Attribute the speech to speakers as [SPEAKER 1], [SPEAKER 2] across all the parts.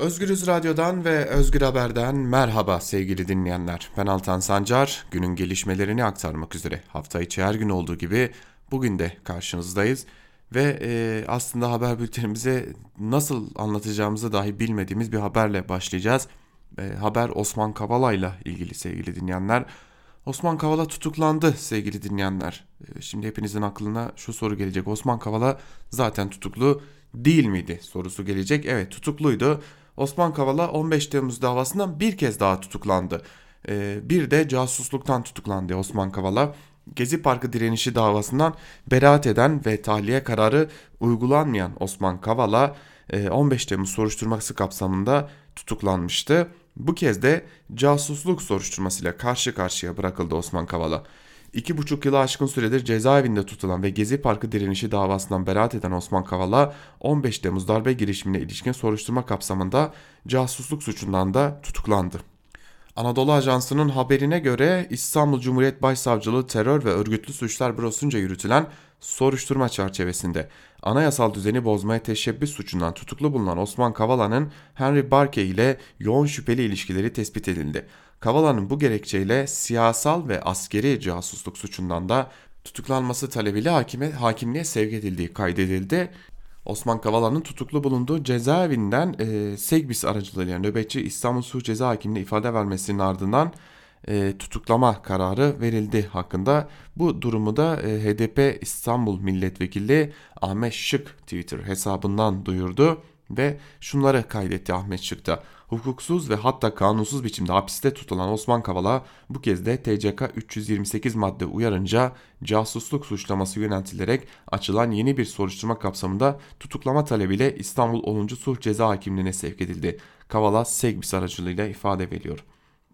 [SPEAKER 1] Özgürüz Radyo'dan ve Özgür Haber'den merhaba sevgili dinleyenler. Ben Altan Sancar, günün gelişmelerini aktarmak üzere hafta içi her gün olduğu gibi bugün de karşınızdayız. Ve e, aslında haber bültenimize nasıl anlatacağımızı dahi bilmediğimiz bir haberle başlayacağız. E, haber Osman Kavala ile ilgili sevgili dinleyenler. Osman Kavala tutuklandı sevgili dinleyenler. E, şimdi hepinizin aklına şu soru gelecek. Osman Kavala zaten tutuklu değil miydi sorusu gelecek. Evet tutukluydu. Osman Kavala 15 Temmuz davasından bir kez daha tutuklandı. Ee, bir de casusluktan tutuklandı Osman Kavala. Gezi Parkı direnişi davasından beraat eden ve tahliye kararı uygulanmayan Osman Kavala 15 e, Temmuz soruşturması kapsamında tutuklanmıştı. Bu kez de casusluk soruşturmasıyla karşı karşıya bırakıldı Osman Kavala. İki buçuk yılı aşkın süredir cezaevinde tutulan ve Gezi Parkı direnişi davasından beraat eden Osman Kavala 15 Temmuz darbe girişimine ilişkin soruşturma kapsamında casusluk suçundan da tutuklandı. Anadolu Ajansı'nın haberine göre İstanbul Cumhuriyet Başsavcılığı Terör ve Örgütlü Suçlar Bürosu'nca yürütülen soruşturma çerçevesinde anayasal düzeni bozmaya teşebbüs suçundan tutuklu bulunan Osman Kavala'nın Henry Barke ile yoğun şüpheli ilişkileri tespit edildi. Kavala'nın bu gerekçeyle siyasal ve askeri casusluk suçundan da tutuklanması talebiyle hakime, hakimliğe sevk edildiği kaydedildi. Osman Kavala'nın tutuklu bulunduğu cezaevinden e, Segbis aracılığıyla nöbetçi İstanbul Suç Ceza Hakimliği ifade vermesinin ardından e, tutuklama kararı verildi hakkında. Bu durumu da e, HDP İstanbul Milletvekili Ahmet Şık Twitter hesabından duyurdu ve şunları kaydetti Ahmet Şık'ta. Hukuksuz ve hatta kanunsuz biçimde hapiste tutulan Osman Kavala bu kez de TCK 328 madde uyarınca casusluk suçlaması yöneltilerek açılan yeni bir soruşturma kapsamında tutuklama talebiyle İstanbul 10. Sulh Ceza Hakimliğine sevk edildi. Kavala Segbis aracılığıyla ifade veriyor.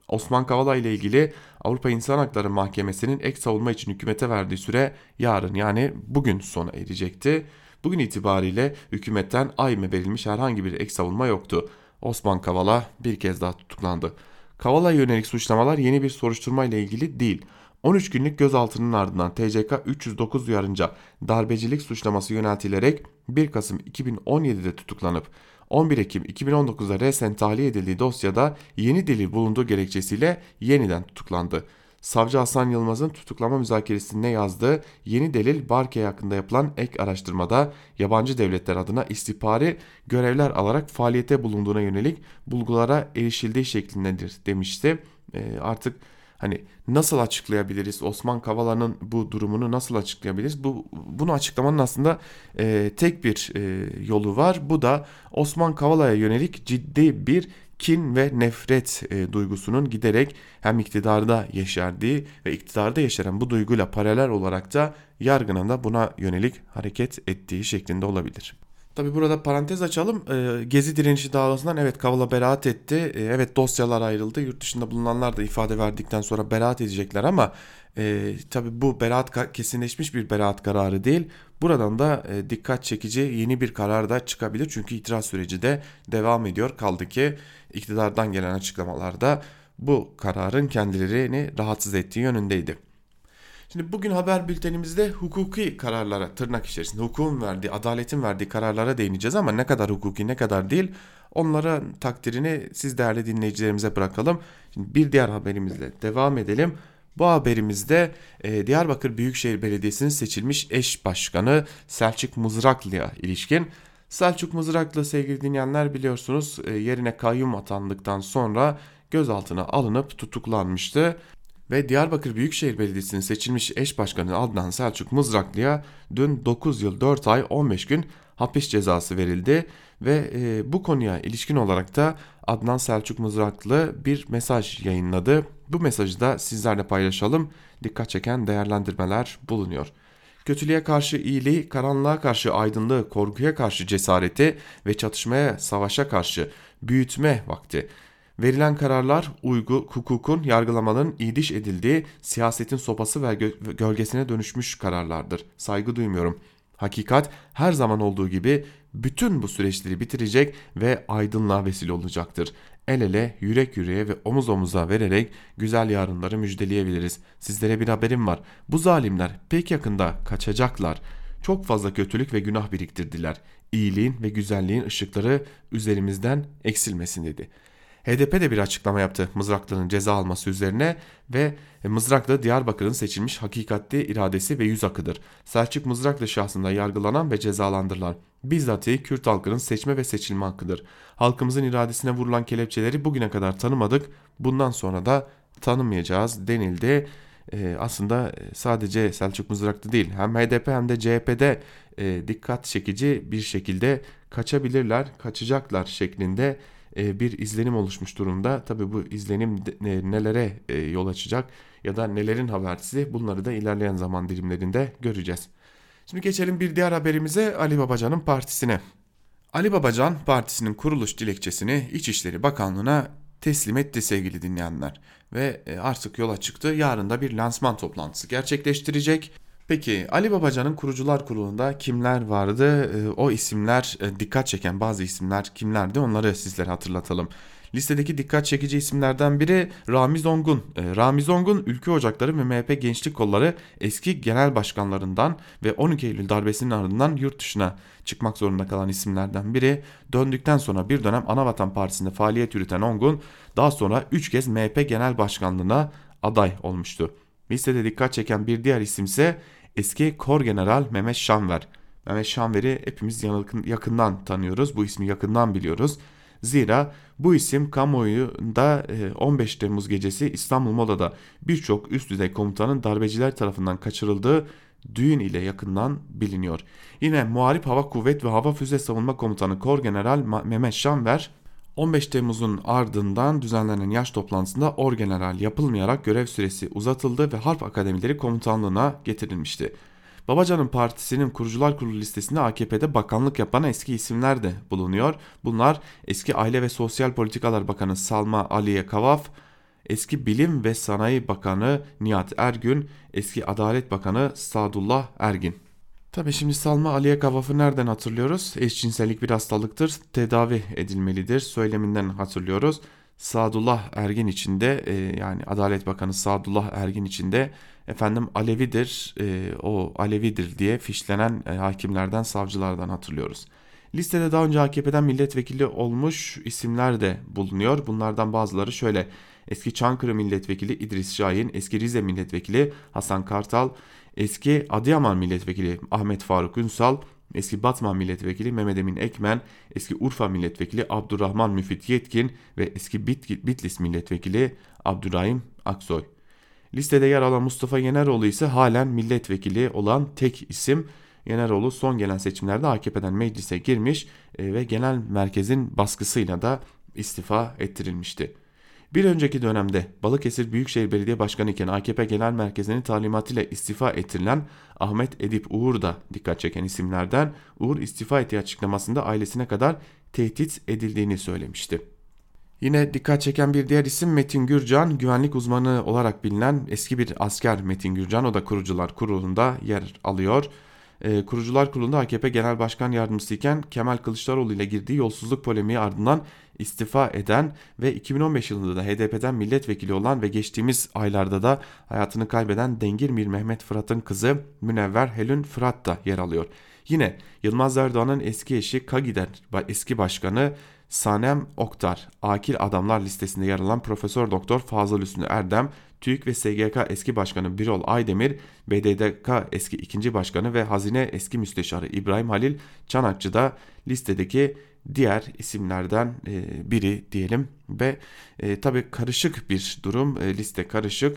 [SPEAKER 1] Osman Kavala ile ilgili Avrupa İnsan Hakları Mahkemesi'nin ek savunma için hükümete verdiği süre yarın yani bugün sona erecekti. Bugün itibariyle hükümetten ayme verilmiş herhangi bir ek savunma yoktu. Osman Kavala bir kez daha tutuklandı. Kavala'ya yönelik suçlamalar yeni bir soruşturma ile ilgili değil. 13 günlük gözaltının ardından TCK 309 uyarınca darbecilik suçlaması yöneltilerek 1 Kasım 2017'de tutuklanıp 11 Ekim 2019'da resen tahliye edildiği dosyada yeni delil bulunduğu gerekçesiyle yeniden tutuklandı. Savcı Hasan Yılmaz'ın tutuklama müzakeresinde yazdığı yeni delil Barke hakkında yapılan ek araştırmada yabancı devletler adına istihbari görevler alarak faaliyete bulunduğuna yönelik bulgulara erişildiği şeklindedir demişti. E, artık hani nasıl açıklayabiliriz Osman Kavala'nın bu durumunu nasıl açıklayabiliriz? Bu bunu açıklamanın aslında e, tek bir e, yolu var. Bu da Osman Kavala'ya yönelik ciddi bir kin ve nefret e, duygusunun giderek hem iktidarda yeşerdiği ve iktidarda yeşeren bu duyguyla paralel olarak da yargının da buna yönelik hareket ettiği şeklinde olabilir. Tabi burada parantez açalım. E, Gezi direnişi davasından evet Kavala beraat etti. E, evet dosyalar ayrıldı. Yurt dışında bulunanlar da ifade verdikten sonra beraat edecekler ama e, tabi bu beraat kesinleşmiş bir beraat kararı değil. Buradan da e, dikkat çekici yeni bir karar da çıkabilir. Çünkü itiraz süreci de devam ediyor. Kaldı ki iktidardan gelen açıklamalarda bu kararın kendilerini rahatsız ettiği yönündeydi. Şimdi bugün haber bültenimizde hukuki kararlara tırnak içerisinde hukukun verdiği, adaletin verdiği kararlara değineceğiz ama ne kadar hukuki ne kadar değil onlara takdirini siz değerli dinleyicilerimize bırakalım. Şimdi bir diğer haberimizle devam edelim. Bu haberimizde e, Diyarbakır Büyükşehir Belediyesi'nin seçilmiş eş başkanı Selçuk Mızraklı'ya ilişkin Selçuk Mızraklı sevgili dinleyenler biliyorsunuz e, yerine kayyum atandıktan sonra gözaltına alınıp tutuklanmıştı. Ve Diyarbakır Büyükşehir Belediyesi'nin seçilmiş eş başkanı Adnan Selçuk Mızraklı'ya dün 9 yıl 4 ay 15 gün hapis cezası verildi. Ve e, bu konuya ilişkin olarak da Adnan Selçuk Mızraklı bir mesaj yayınladı. Bu mesajı da sizlerle paylaşalım. Dikkat çeken değerlendirmeler bulunuyor. Kötülüğe karşı iyiliği, karanlığa karşı aydınlığı, korkuya karşı cesareti ve çatışmaya, savaşa karşı büyütme vakti. Verilen kararlar uygu, hukukun, yargılamanın iyiliş edildiği siyasetin sopası ve gölgesine dönüşmüş kararlardır. Saygı duymuyorum. Hakikat her zaman olduğu gibi bütün bu süreçleri bitirecek ve aydınlığa vesile olacaktır. El ele, yürek yüreğe ve omuz omuza vererek güzel yarınları müjdeleyebiliriz. Sizlere bir haberim var. Bu zalimler pek yakında kaçacaklar. Çok fazla kötülük ve günah biriktirdiler. iyiliğin ve güzelliğin ışıkları üzerimizden eksilmesin dedi. HDP de bir açıklama yaptı Mızraklı'nın ceza alması üzerine ve Mızraklı Diyarbakır'ın seçilmiş hakikatli iradesi ve yüz akıdır. Selçuk Mızraklı şahsında yargılanan ve cezalandırılan bizzatihi Kürt halkının seçme ve seçilme hakkıdır. Halkımızın iradesine vurulan kelepçeleri bugüne kadar tanımadık, bundan sonra da tanımayacağız denildi. Ee, aslında sadece Selçuk Mızraklı değil hem HDP hem de CHP'de e, dikkat çekici bir şekilde kaçabilirler, kaçacaklar şeklinde e, bir izlenim oluşmuş durumda. Tabi bu izlenim nelere e, yol açacak ya da nelerin habercisi bunları da ilerleyen zaman dilimlerinde göreceğiz. Şimdi geçelim bir diğer haberimize Ali Babacan'ın partisine. Ali Babacan partisinin kuruluş dilekçesini İçişleri Bakanlığı'na teslim etti sevgili dinleyenler. Ve e, artık yola çıktı. Yarın da bir lansman toplantısı gerçekleştirecek. Peki Ali Babacan'ın kurucular kurulunda kimler vardı? Ee, o isimler e, dikkat çeken bazı isimler kimlerdi? Onları sizlere hatırlatalım. Listedeki dikkat çekici isimlerden biri Ramiz Ongun. Ee, Ramiz Ongun Ülke Ocakları ve MHP Gençlik Kolları eski genel başkanlarından ve 12 Eylül darbesinin ardından yurt dışına çıkmak zorunda kalan isimlerden biri. Döndükten sonra bir dönem Anavatan Partisi'nde faaliyet yürüten Ongun daha sonra 3 kez MHP Genel Başkanlığına aday olmuştu. Listede dikkat çeken bir diğer isim ise eski Kor General Mehmet Şanver. Mehmet Şanver'i hepimiz yakından tanıyoruz. Bu ismi yakından biliyoruz. Zira bu isim kamuoyunda 15 e, Temmuz gecesi İstanbul Moda'da birçok üst düzey komutanın darbeciler tarafından kaçırıldığı düğün ile yakından biliniyor. Yine Muharip Hava Kuvvet ve Hava Füze Savunma Komutanı Kor General Mehmet Şanver 15 Temmuz'un ardından düzenlenen yaş toplantısında orgeneral yapılmayarak görev süresi uzatıldı ve Harp Akademileri komutanlığına getirilmişti. Babacan'ın partisinin kurucular kurulu listesinde AKP'de bakanlık yapan eski isimler de bulunuyor. Bunlar eski Aile ve Sosyal Politikalar Bakanı Salma Aliye Kavaf, eski Bilim ve Sanayi Bakanı Nihat Ergün, eski Adalet Bakanı Sadullah Ergin. Tabi şimdi salma Aliye Kavaf'ı nereden hatırlıyoruz? Eşcinsellik bir hastalıktır, tedavi edilmelidir söyleminden hatırlıyoruz. Sadullah Ergin içinde e, yani Adalet Bakanı Sadullah Ergin içinde efendim Alevidir e, o Alevidir diye fişlenen e, hakimlerden savcılardan hatırlıyoruz. Listede daha önce AKP'den milletvekili olmuş isimler de bulunuyor. Bunlardan bazıları şöyle eski Çankırı milletvekili İdris Şahin, eski Rize milletvekili Hasan Kartal, eski Adıyaman milletvekili Ahmet Faruk Ünsal, eski Batman milletvekili Mehmet Emin Ekmen, eski Urfa milletvekili Abdurrahman Müfit Yetkin ve eski Bit Bitlis milletvekili Abdurrahim Aksoy. Listede yer alan Mustafa Yeneroğlu ise halen milletvekili olan tek isim. Yeneroğlu son gelen seçimlerde AKP'den meclise girmiş e, ve genel merkezin baskısıyla da istifa ettirilmişti. Bir önceki dönemde Balıkesir Büyükşehir Belediye Başkanı iken AKP Genel Merkezi'nin talimatıyla istifa ettirilen Ahmet Edip Uğur da dikkat çeken isimlerden Uğur istifa ettiği açıklamasında ailesine kadar tehdit edildiğini söylemişti. Yine dikkat çeken bir diğer isim Metin Gürcan, güvenlik uzmanı olarak bilinen eski bir asker Metin Gürcan, o da kurucular kurulunda yer alıyor. E, kurucular kurulunda AKP Genel Başkan Yardımcısı iken Kemal Kılıçdaroğlu ile girdiği yolsuzluk polemiği ardından istifa eden ve 2015 yılında da HDP'den milletvekili olan ve geçtiğimiz aylarda da hayatını kaybeden Dengirmir Mehmet Fırat'ın kızı Münevver Helün Fırat da yer alıyor. Yine Yılmaz Erdoğan'ın eski eşi Kagi'den eski başkanı Sanem Oktar, akil adamlar listesinde yer alan Profesör Doktor Fazıl Hüsnü Erdem, TÜİK ve SGK eski başkanı Birol Aydemir, BDDK eski ikinci başkanı ve Hazine eski müsteşarı İbrahim Halil Çanakçı da listedeki diğer isimlerden e, biri diyelim ve e, tabi karışık bir durum e, liste karışık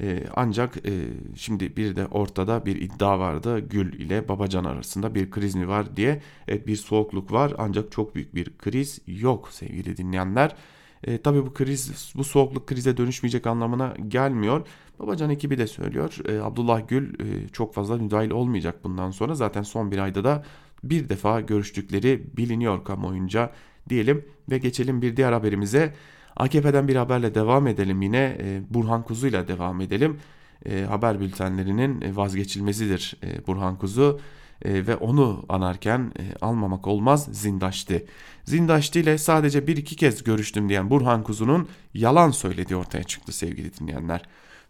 [SPEAKER 1] e, ancak e, şimdi bir de ortada bir iddia vardı Gül ile Babacan arasında bir kriz mi var diye evet, bir soğukluk var ancak çok büyük bir kriz yok sevgili dinleyenler. E, tabii bu kriz bu soğukluk krize dönüşmeyecek anlamına gelmiyor. Babacan ekibi de söylüyor. E, Abdullah Gül e, çok fazla müdahil olmayacak bundan sonra. Zaten son bir ayda da bir defa görüştükleri biliniyor kamuoyunca diyelim ve geçelim bir diğer haberimize. AKP'den bir haberle devam edelim yine e, Burhan Kuzu ile devam edelim. E, haber bültenlerinin vazgeçilmezidir e, Burhan Kuzu ve onu anarken almamak olmaz Zindaşti. Zindaşti ile sadece bir iki kez görüştüm diyen Burhan Kuzu'nun yalan söylediği ortaya çıktı sevgili dinleyenler.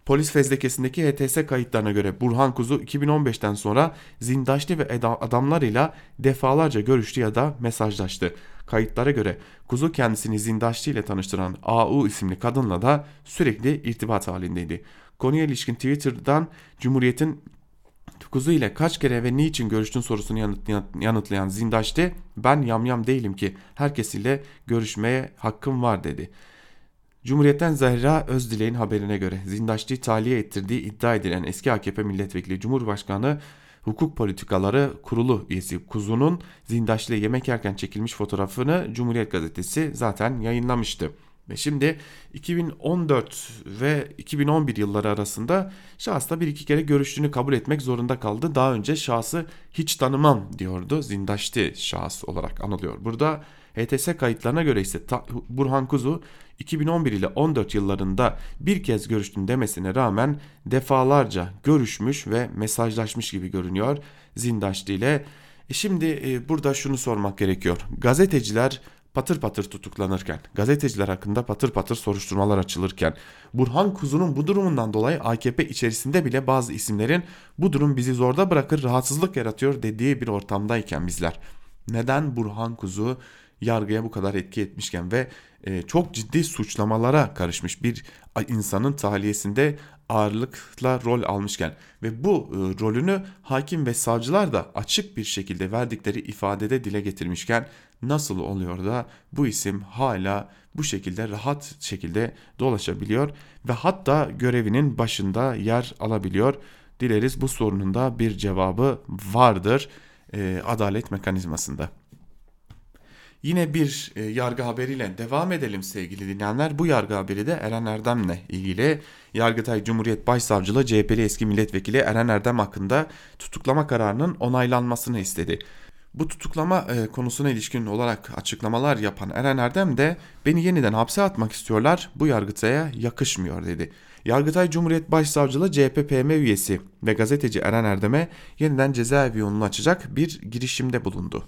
[SPEAKER 1] Polis fezlekesindeki HTS kayıtlarına göre Burhan Kuzu 2015'ten sonra Zindaşlı ve adamlarıyla defalarca görüştü ya da mesajlaştı. Kayıtlara göre Kuzu kendisini Zindaşlı ile tanıştıran AU isimli kadınla da sürekli irtibat halindeydi. Konuya ilişkin Twitter'dan Cumhuriyet'in Kuzu ile kaç kere ve niçin görüştün sorusunu yanıt, yanıtlayan Zindaş'te ben yamyam değilim ki herkes ile görüşmeye hakkım var dedi. Cumhuriyet'ten Zehra Özdilek'in haberine göre Zindaş'ı tahliye ettirdiği iddia edilen eski AKP milletvekili Cumhurbaşkanı Hukuk Politikaları Kurulu üyesi Kuzu'nun Zindaş'la yemek yerken çekilmiş fotoğrafını Cumhuriyet Gazetesi zaten yayınlamıştı. Ve şimdi 2014 ve 2011 yılları arasında şahısla bir iki kere görüştüğünü kabul etmek zorunda kaldı. Daha önce şahsı hiç tanımam diyordu. Zindaşti şahıs olarak anılıyor. Burada HTS kayıtlarına göre ise Burhan Kuzu 2011 ile 14 yıllarında bir kez görüştüm demesine rağmen defalarca görüşmüş ve mesajlaşmış gibi görünüyor Zindaşti ile. E şimdi e, burada şunu sormak gerekiyor. Gazeteciler patır patır tutuklanırken, gazeteciler hakkında patır patır soruşturmalar açılırken, Burhan Kuzu'nun bu durumundan dolayı AKP içerisinde bile bazı isimlerin bu durum bizi zorda bırakır, rahatsızlık yaratıyor dediği bir ortamdayken bizler neden Burhan Kuzu yargıya bu kadar etki etmişken ve e, çok ciddi suçlamalara karışmış bir insanın tahliyesinde ağırlıkla rol almışken ve bu e, rolünü hakim ve savcılar da açık bir şekilde verdikleri ifadede dile getirmişken nasıl oluyor da bu isim hala bu şekilde rahat şekilde dolaşabiliyor ve hatta görevinin başında yer alabiliyor. Dileriz bu sorunun da bir cevabı vardır e, adalet mekanizmasında. Yine bir e, yargı haberiyle devam edelim sevgili dinleyenler. Bu yargı haberi de Eren Erdem'le ilgili. Yargıtay Cumhuriyet Başsavcılığı CHP'li eski milletvekili Eren Erdem hakkında tutuklama kararının onaylanmasını istedi. Bu tutuklama e, konusuna ilişkin olarak açıklamalar yapan Eren Erdem de beni yeniden hapse atmak istiyorlar bu yargıtaya yakışmıyor dedi. Yargıtay Cumhuriyet Başsavcılığı CHP-PM üyesi ve gazeteci Eren Erdem'e yeniden cezaevi yolunu açacak bir girişimde bulundu.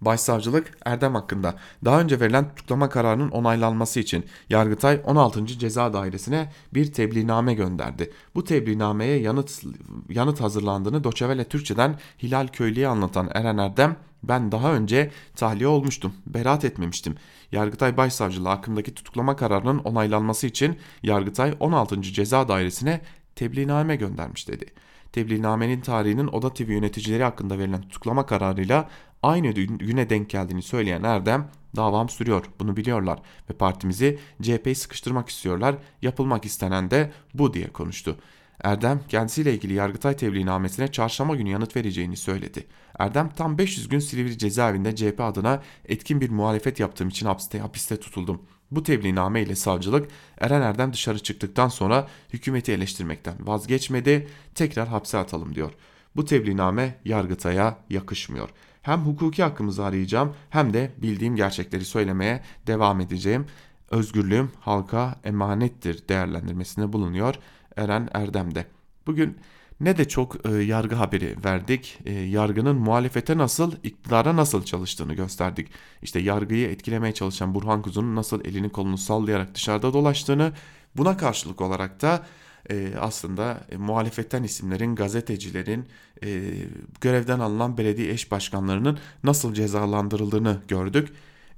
[SPEAKER 1] Başsavcılık Erdem hakkında daha önce verilen tutuklama kararının onaylanması için Yargıtay 16. Ceza Dairesi'ne bir tebliğname gönderdi. Bu tebliğnameye yanıt yanıt hazırlandığını Doçevele Türkçeden Hilal Köylü'ye anlatan Eren Erdem ben daha önce tahliye olmuştum, beraat etmemiştim. Yargıtay Başsavcılığı hakkındaki tutuklama kararının onaylanması için Yargıtay 16. Ceza Dairesi'ne tebliğname göndermiş dedi. Tebliğnamenin tarihinin Oda TV yöneticileri hakkında verilen tutuklama kararıyla aynı güne denk geldiğini söyleyen Erdem davam sürüyor bunu biliyorlar ve partimizi CHP'yi sıkıştırmak istiyorlar yapılmak istenen de bu diye konuştu. Erdem kendisiyle ilgili Yargıtay tebliğnamesine çarşamba günü yanıt vereceğini söyledi. Erdem tam 500 gün Silivri cezaevinde CHP adına etkin bir muhalefet yaptığım için hapiste, hapiste tutuldum. Bu tebliğname ile savcılık Eren Erdem dışarı çıktıktan sonra hükümeti eleştirmekten vazgeçmedi tekrar hapse atalım diyor. Bu tebliğname Yargıtay'a yakışmıyor. Hem hukuki hakkımızı arayacağım hem de bildiğim gerçekleri söylemeye devam edeceğim. Özgürlüğüm halka emanettir değerlendirmesine bulunuyor Eren Erdem'de. Bugün ne de çok e, yargı haberi verdik. E, yargının muhalefete nasıl, iktidara nasıl çalıştığını gösterdik. İşte yargıyı etkilemeye çalışan Burhan Kuzu'nun nasıl elini kolunu sallayarak dışarıda dolaştığını, buna karşılık olarak da e, aslında e, muhalefetten isimlerin, gazetecilerin, e, görevden alınan belediye eş başkanlarının nasıl cezalandırıldığını gördük.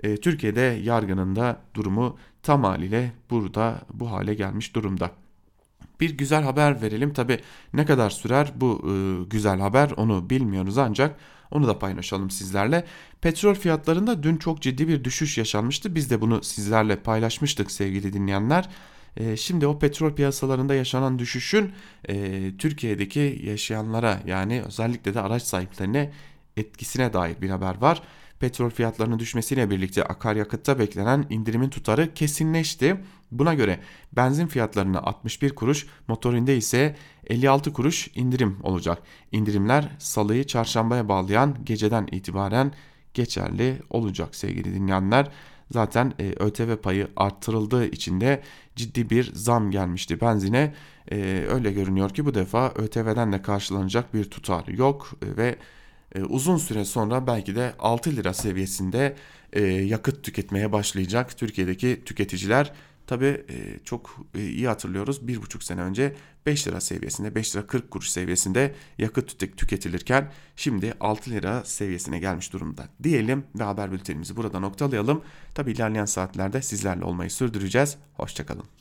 [SPEAKER 1] E, Türkiye'de yargının da durumu tam haliyle burada bu hale gelmiş durumda. Bir güzel haber verelim. Tabi ne kadar sürer bu e, güzel haber onu bilmiyoruz ancak onu da paylaşalım sizlerle. Petrol fiyatlarında dün çok ciddi bir düşüş yaşanmıştı. Biz de bunu sizlerle paylaşmıştık sevgili dinleyenler. E, şimdi o petrol piyasalarında yaşanan düşüşün e, Türkiye'deki yaşayanlara yani özellikle de araç sahiplerine etkisine dair bir haber var. Petrol fiyatlarının düşmesiyle birlikte akaryakıtta beklenen indirimin tutarı kesinleşti. Buna göre benzin fiyatlarına 61 kuruş, motorinde ise 56 kuruş indirim olacak. İndirimler salıyı çarşambaya bağlayan geceden itibaren geçerli olacak sevgili dinleyenler. Zaten e, ÖTV payı arttırıldığı için de ciddi bir zam gelmişti benzine. E, öyle görünüyor ki bu defa ÖTV'den de karşılanacak bir tutar yok e, ve e, uzun süre sonra belki de 6 lira seviyesinde e, yakıt tüketmeye başlayacak Türkiye'deki tüketiciler. Tabi e, çok e, iyi hatırlıyoruz 1,5 sene önce 5 lira seviyesinde 5 lira 40 kuruş seviyesinde yakıt tüketilirken şimdi 6 lira seviyesine gelmiş durumda diyelim ve haber bültenimizi burada noktalayalım. Tabi ilerleyen saatlerde sizlerle olmayı sürdüreceğiz. Hoşçakalın.